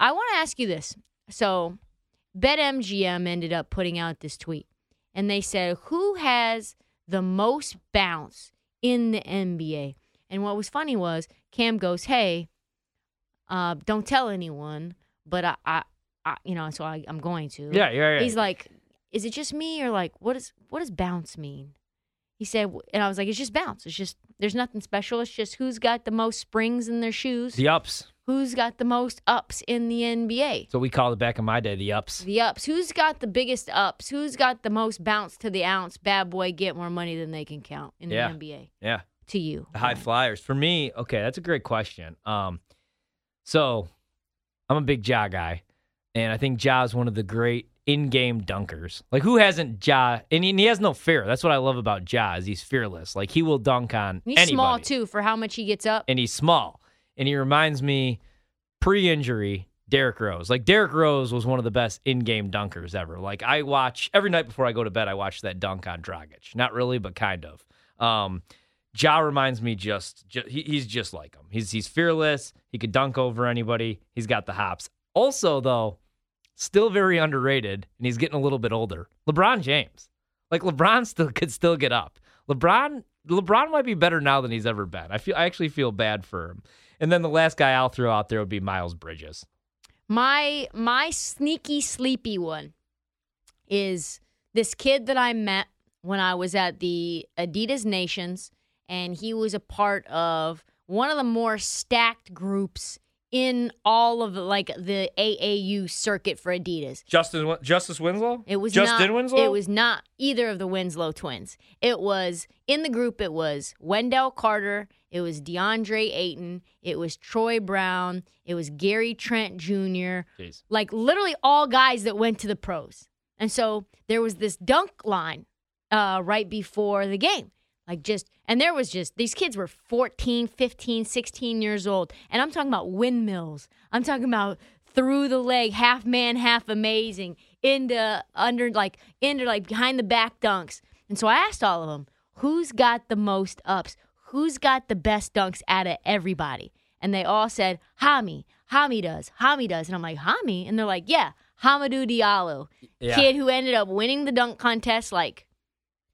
I want to ask you this. So, BetMGM ended up putting out this tweet, and they said, Who has the most bounce in the NBA? And what was funny was Cam goes, Hey, uh, don't tell anyone, but I, I, I you know, so I, I'm going to. Yeah, yeah, yeah. He's like, Is it just me or like, what, is, what does bounce mean? He said, and I was like, It's just bounce. It's just, there's nothing special. It's just who's got the most springs in their shoes the ups. Who's got the most ups in the NBA. So we called it back in my day the ups. The ups. Who's got the biggest ups? Who's got the most bounce to the ounce? Bad boy get more money than they can count in Yeah. the NBA. Yeah. To you. The high flyers. For me, okay, that's a great question. Um, so I'm a big Ja guy, and I think Ja is one of the great in-game dunkers. Like who hasn't Ja? And he, and he has no fear. That's what I love about Ja is he's fearless. Like he will dunk on He's anybody. small too for how much he gets up. and he's small. And he reminds me pre-injury Derrick Rose. Like Derrick Rose was one of the best in-game dunkers ever. Like I watch every night before I go to bed, I watch that dunk on Dragic. Not really, but kind of. Um, Ja reminds me just, ju- he, he's just like him. He's he's fearless. He could dunk over anybody. He's got the hops. Also, though, still very underrated, and he's getting a little bit older. LeBron James, like LeBron, still could still get up. LeBron, LeBron might be better now than he's ever been. I feel, I actually feel bad for him. And then the last guy I'll throw out there would be Miles Bridges. My my sneaky sleepy one is this kid that I met when I was at the Adidas Nations, and he was a part of one of the more stacked groups in all of like the AAU circuit for Adidas. Justin Justice Winslow. It was Justin not, Winslow. It was not either of the Winslow twins. It was in the group. It was Wendell Carter. It was DeAndre Ayton. It was Troy Brown. It was Gary Trent Jr. Jeez. Like literally all guys that went to the pros. And so there was this dunk line uh, right before the game. Like just, and there was just, these kids were 14, 15, 16 years old. And I'm talking about windmills. I'm talking about through the leg, half man, half amazing, into, under, like, into, like, behind the back dunks. And so I asked all of them, who's got the most ups? Who's got the best dunks out of everybody? And they all said, Hami. Hami does. Hami does. And I'm like, Hami? And they're like, yeah, Hamidou Diallo. Yeah. Kid who ended up winning the dunk contest like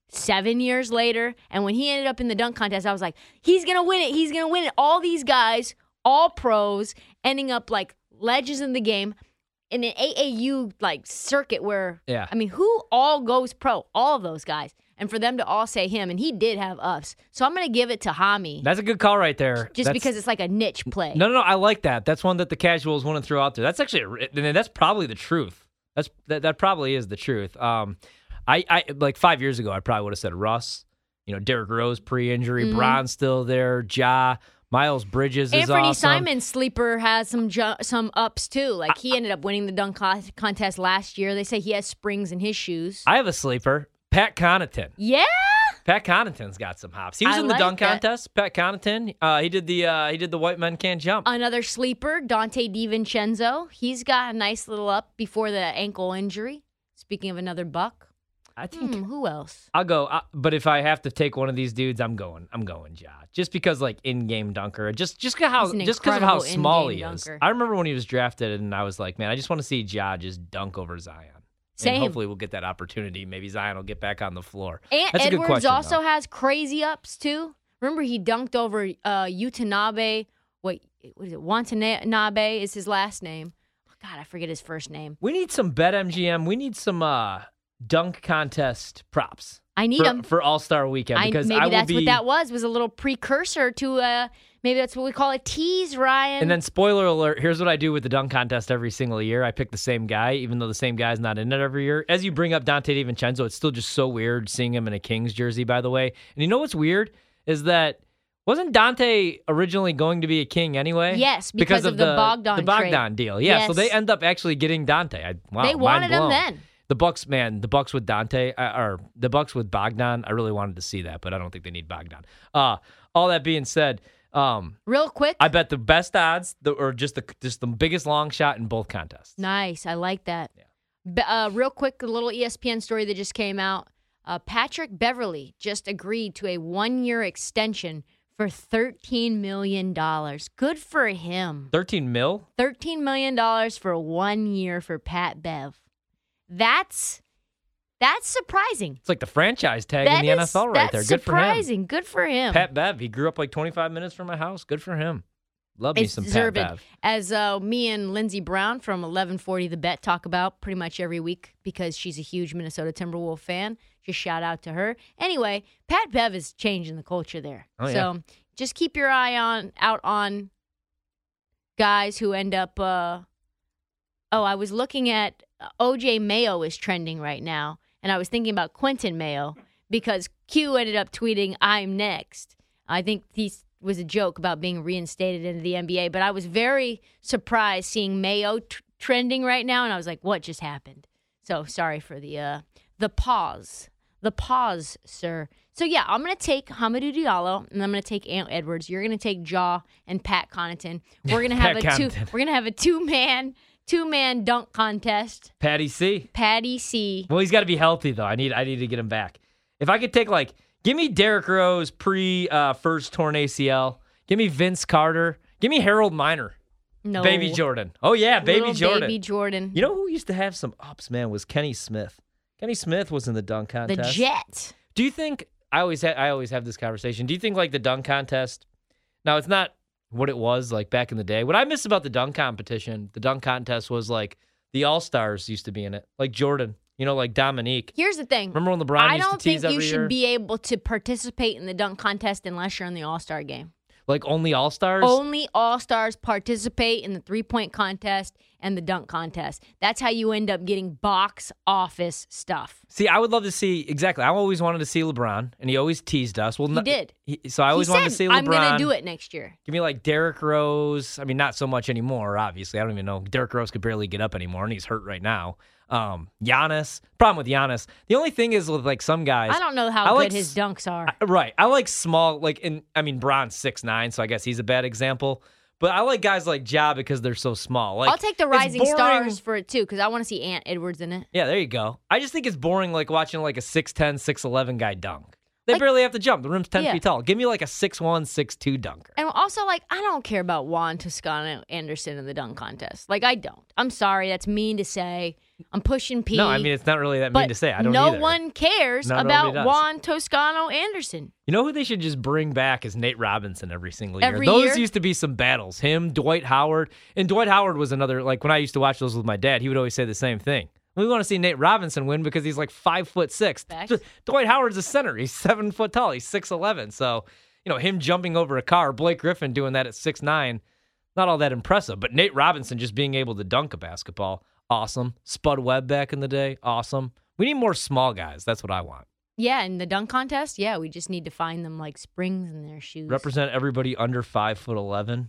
seven years later. And when he ended up in the dunk contest, I was like, he's going to win it. He's going to win it. All these guys, all pros, ending up like legends in the game in an AAU like circuit where, Yeah. I mean, who all goes pro? All of those guys. and for them to all say him, and he did have ups. So I'm going to give it to Hami That's a good call right there. just That's- because it's like a niche play. No, no, no. I like that. That's one that the casuals want to throw out there. That's actually, a that's probably the truth. That's that, that probably is the truth. Um, I, I like five years ago, I probably would have said Russ. You know, Derrick Rose pre-injury, Mhm. Bron's still there, Ja, Miles Bridges is Anthony awesome. Simon sleeper has some ju- some ups too. Like he ended up winning the dunk contest last year. They say he has springs in his shoes. I have a sleeper, Pat Connaughton. yeah, Pat Connaughton's got some hops. He was I in the like dunk that. contest. Pat Connaughton. Uh, he did the uh, he did the white men can't jump. another sleeper, Donte DiVincenzo. He's got a nice little up before the ankle injury. Speaking of another buck, I think hmm, who else? I'll go, uh, but if I have to take one of these dudes, I'm going. I'm going Ja, just because like in-game dunker, just just how just because of how small he in-game is. dunker. I remember when he was drafted, and I was like, man, I just want to see Ja just dunk over Zion. Same. And hopefully, we'll get that opportunity. Maybe Zion will get back on the floor. Ant That's a good Edwards question, also though. has crazy ups too. Remember he dunked over uh, Utanabe. What what is it? Watanabe is his last name. Oh, God, I forget his first name. We need some bet MGM. We need some uh, dunk contest props. I need for, them. for All Star Weekend I, because maybe I that's be. what that was. Was a little precursor to uh, maybe that's what we call a tease, Ryan. And then, spoiler alert, here's what I do with the dunk contest every single year. I pick the same guy, even though the same guy's not in it every year. As you bring up Donte DiVincenzo, it's still just so weird seeing him in a Kings jersey, by the way. And you know what's weird? Is that wasn't Donte originally going to be a king anyway? Yes, because of the Bogdan the Bogdan trade. deal. Yeah, so they end up actually getting Donte. I, wow, they wanted him then. The Bucks, man, the Bucks with Donte, uh, or the Bucks with Bogdan. I really wanted to see that, but I don't think they need Bogdan. Uh, all that being said, um, Real quick. I bet the best odds, the, or just the just the biggest long shot in both contests. Nice. I like that. Be- uh, real quick, a little ESPN story that just came out. Uh, Patrick Beverley just agreed to a one year extension for $13 million. Good for him. Thirteen mil. $13 million for one year for Pat Bev. That's that's surprising. It's like the franchise tag That in the is- NFL right there. that's Good surprising. Good for for him. him. Pat Bev. He grew up like 25 minutes from my house. Good for him. Love me some deserved. Pat Bev. As uh, me and Lindsey Brown from 1140 The Bet talk about pretty much every week because she's a huge Minnesota Timberwolf fan. Just shout out to her. Anyway, Pat Bev is changing the culture there. Oh, yeah. so just keep your eye on out on guys who end up. Uh, oh, I was looking at OJ Mayo is trending right now, and I was thinking about Quentin Mayo because Q ended up tweeting, "I'm next." I think he was a joke about being reinstated into the NBA, but I was very surprised seeing Mayo t- trending right now, and I was like, "What just happened?" So sorry for the uh, the pause, the pause, sir. So yeah, I'm gonna take Hamidou Diallo, and I'm gonna take Ant Edwards. You're gonna take Ja and Pat Connaughton. We're gonna have a two. We're gonna have a two man two man dunk contest. Patty C. Patty C. Well, he's got to be healthy though. I need I need to get him back. If I could take like, give me Derrick Rose pre uh, first torn ACL. Give me Vince Carter. Give me Harold Miner. No, Baby Jordan. Oh yeah, baby Little Jordan. Baby Jordan. You know who used to have some ups, man, was Kenny Smith. Kenny Smith was in the dunk contest. the. Jet. Do you think I always ha- I always have this conversation? Do you think like the dunk contest? Now it's not what it was like back in the day. What I miss about the dunk competition, the dunk contest was like the All Stars used to be in it, like Jordan. You know, like Dominique. Here's the thing. Remember when LeBron I don't think you should year? be able to participate in the dunk contest unless you're in the All Star game. like only All Stars. Only All Stars participate in the three point contest and the dunk contest. That's how you end up getting box office stuff. See, I would love to see exactly. I always wanted to see LeBron, and he always teased us. Well, He not- did. He- so I always wanted to see LeBron. I'm gonna do it next year. Give me like Derrick Rose. I mean, not so much anymore. Obviously, I don't even know. Derrick Rose could barely get up anymore, and he's hurt right now. Um, Giannis. Problem with Giannis. The only thing is with like some guys. I don't know how I good like his dunks are. I- right. I like small. Like, in I mean, Bron's six nine, so I guess he's a bad example. But I like guys like Ja because they're so small. Like, I'll take the Rising Stars for it too because I want to see Ant Edwards in it. Yeah, there you go. I just think it's boring, like watching like a 6'10", 6'11 guy dunk. They Like- barely have to jump. The rim's ten Yeah. feet tall. Give me like a 6'1", 6'2 dunker. And also, like, I don't care about Juan Toscano Anderson in the dunk contest. Like, I don't. I'm sorry, that's mean to say. I'm pushing P. No, I mean it's not really that mean to say. I don't no either. one cares No, about. Juan Toscano Anderson. You know who they should just bring back is Nate Robinson every single year. Every those year? used to be some battles. Him, Dwight Howard, and Dwight Howard was another. Like when I used to watch those with my dad, he would always say the same thing. We want to see Nate Robinson win because he's like five foot six. Facts. Dwight Howard's a center. He's seven foot tall. He's six eleven. So you know him jumping over a car. Blake Griffin doing that at six nine. Not all that impressive. But Nate Robinson just being able to dunk a basketball, awesome. Spud Webb back in the day, awesome. We need more small guys. That's what I want. Yeah, in the dunk contest, yeah, we just need to find them like springs in their shoes. Represent everybody under five foot eleven.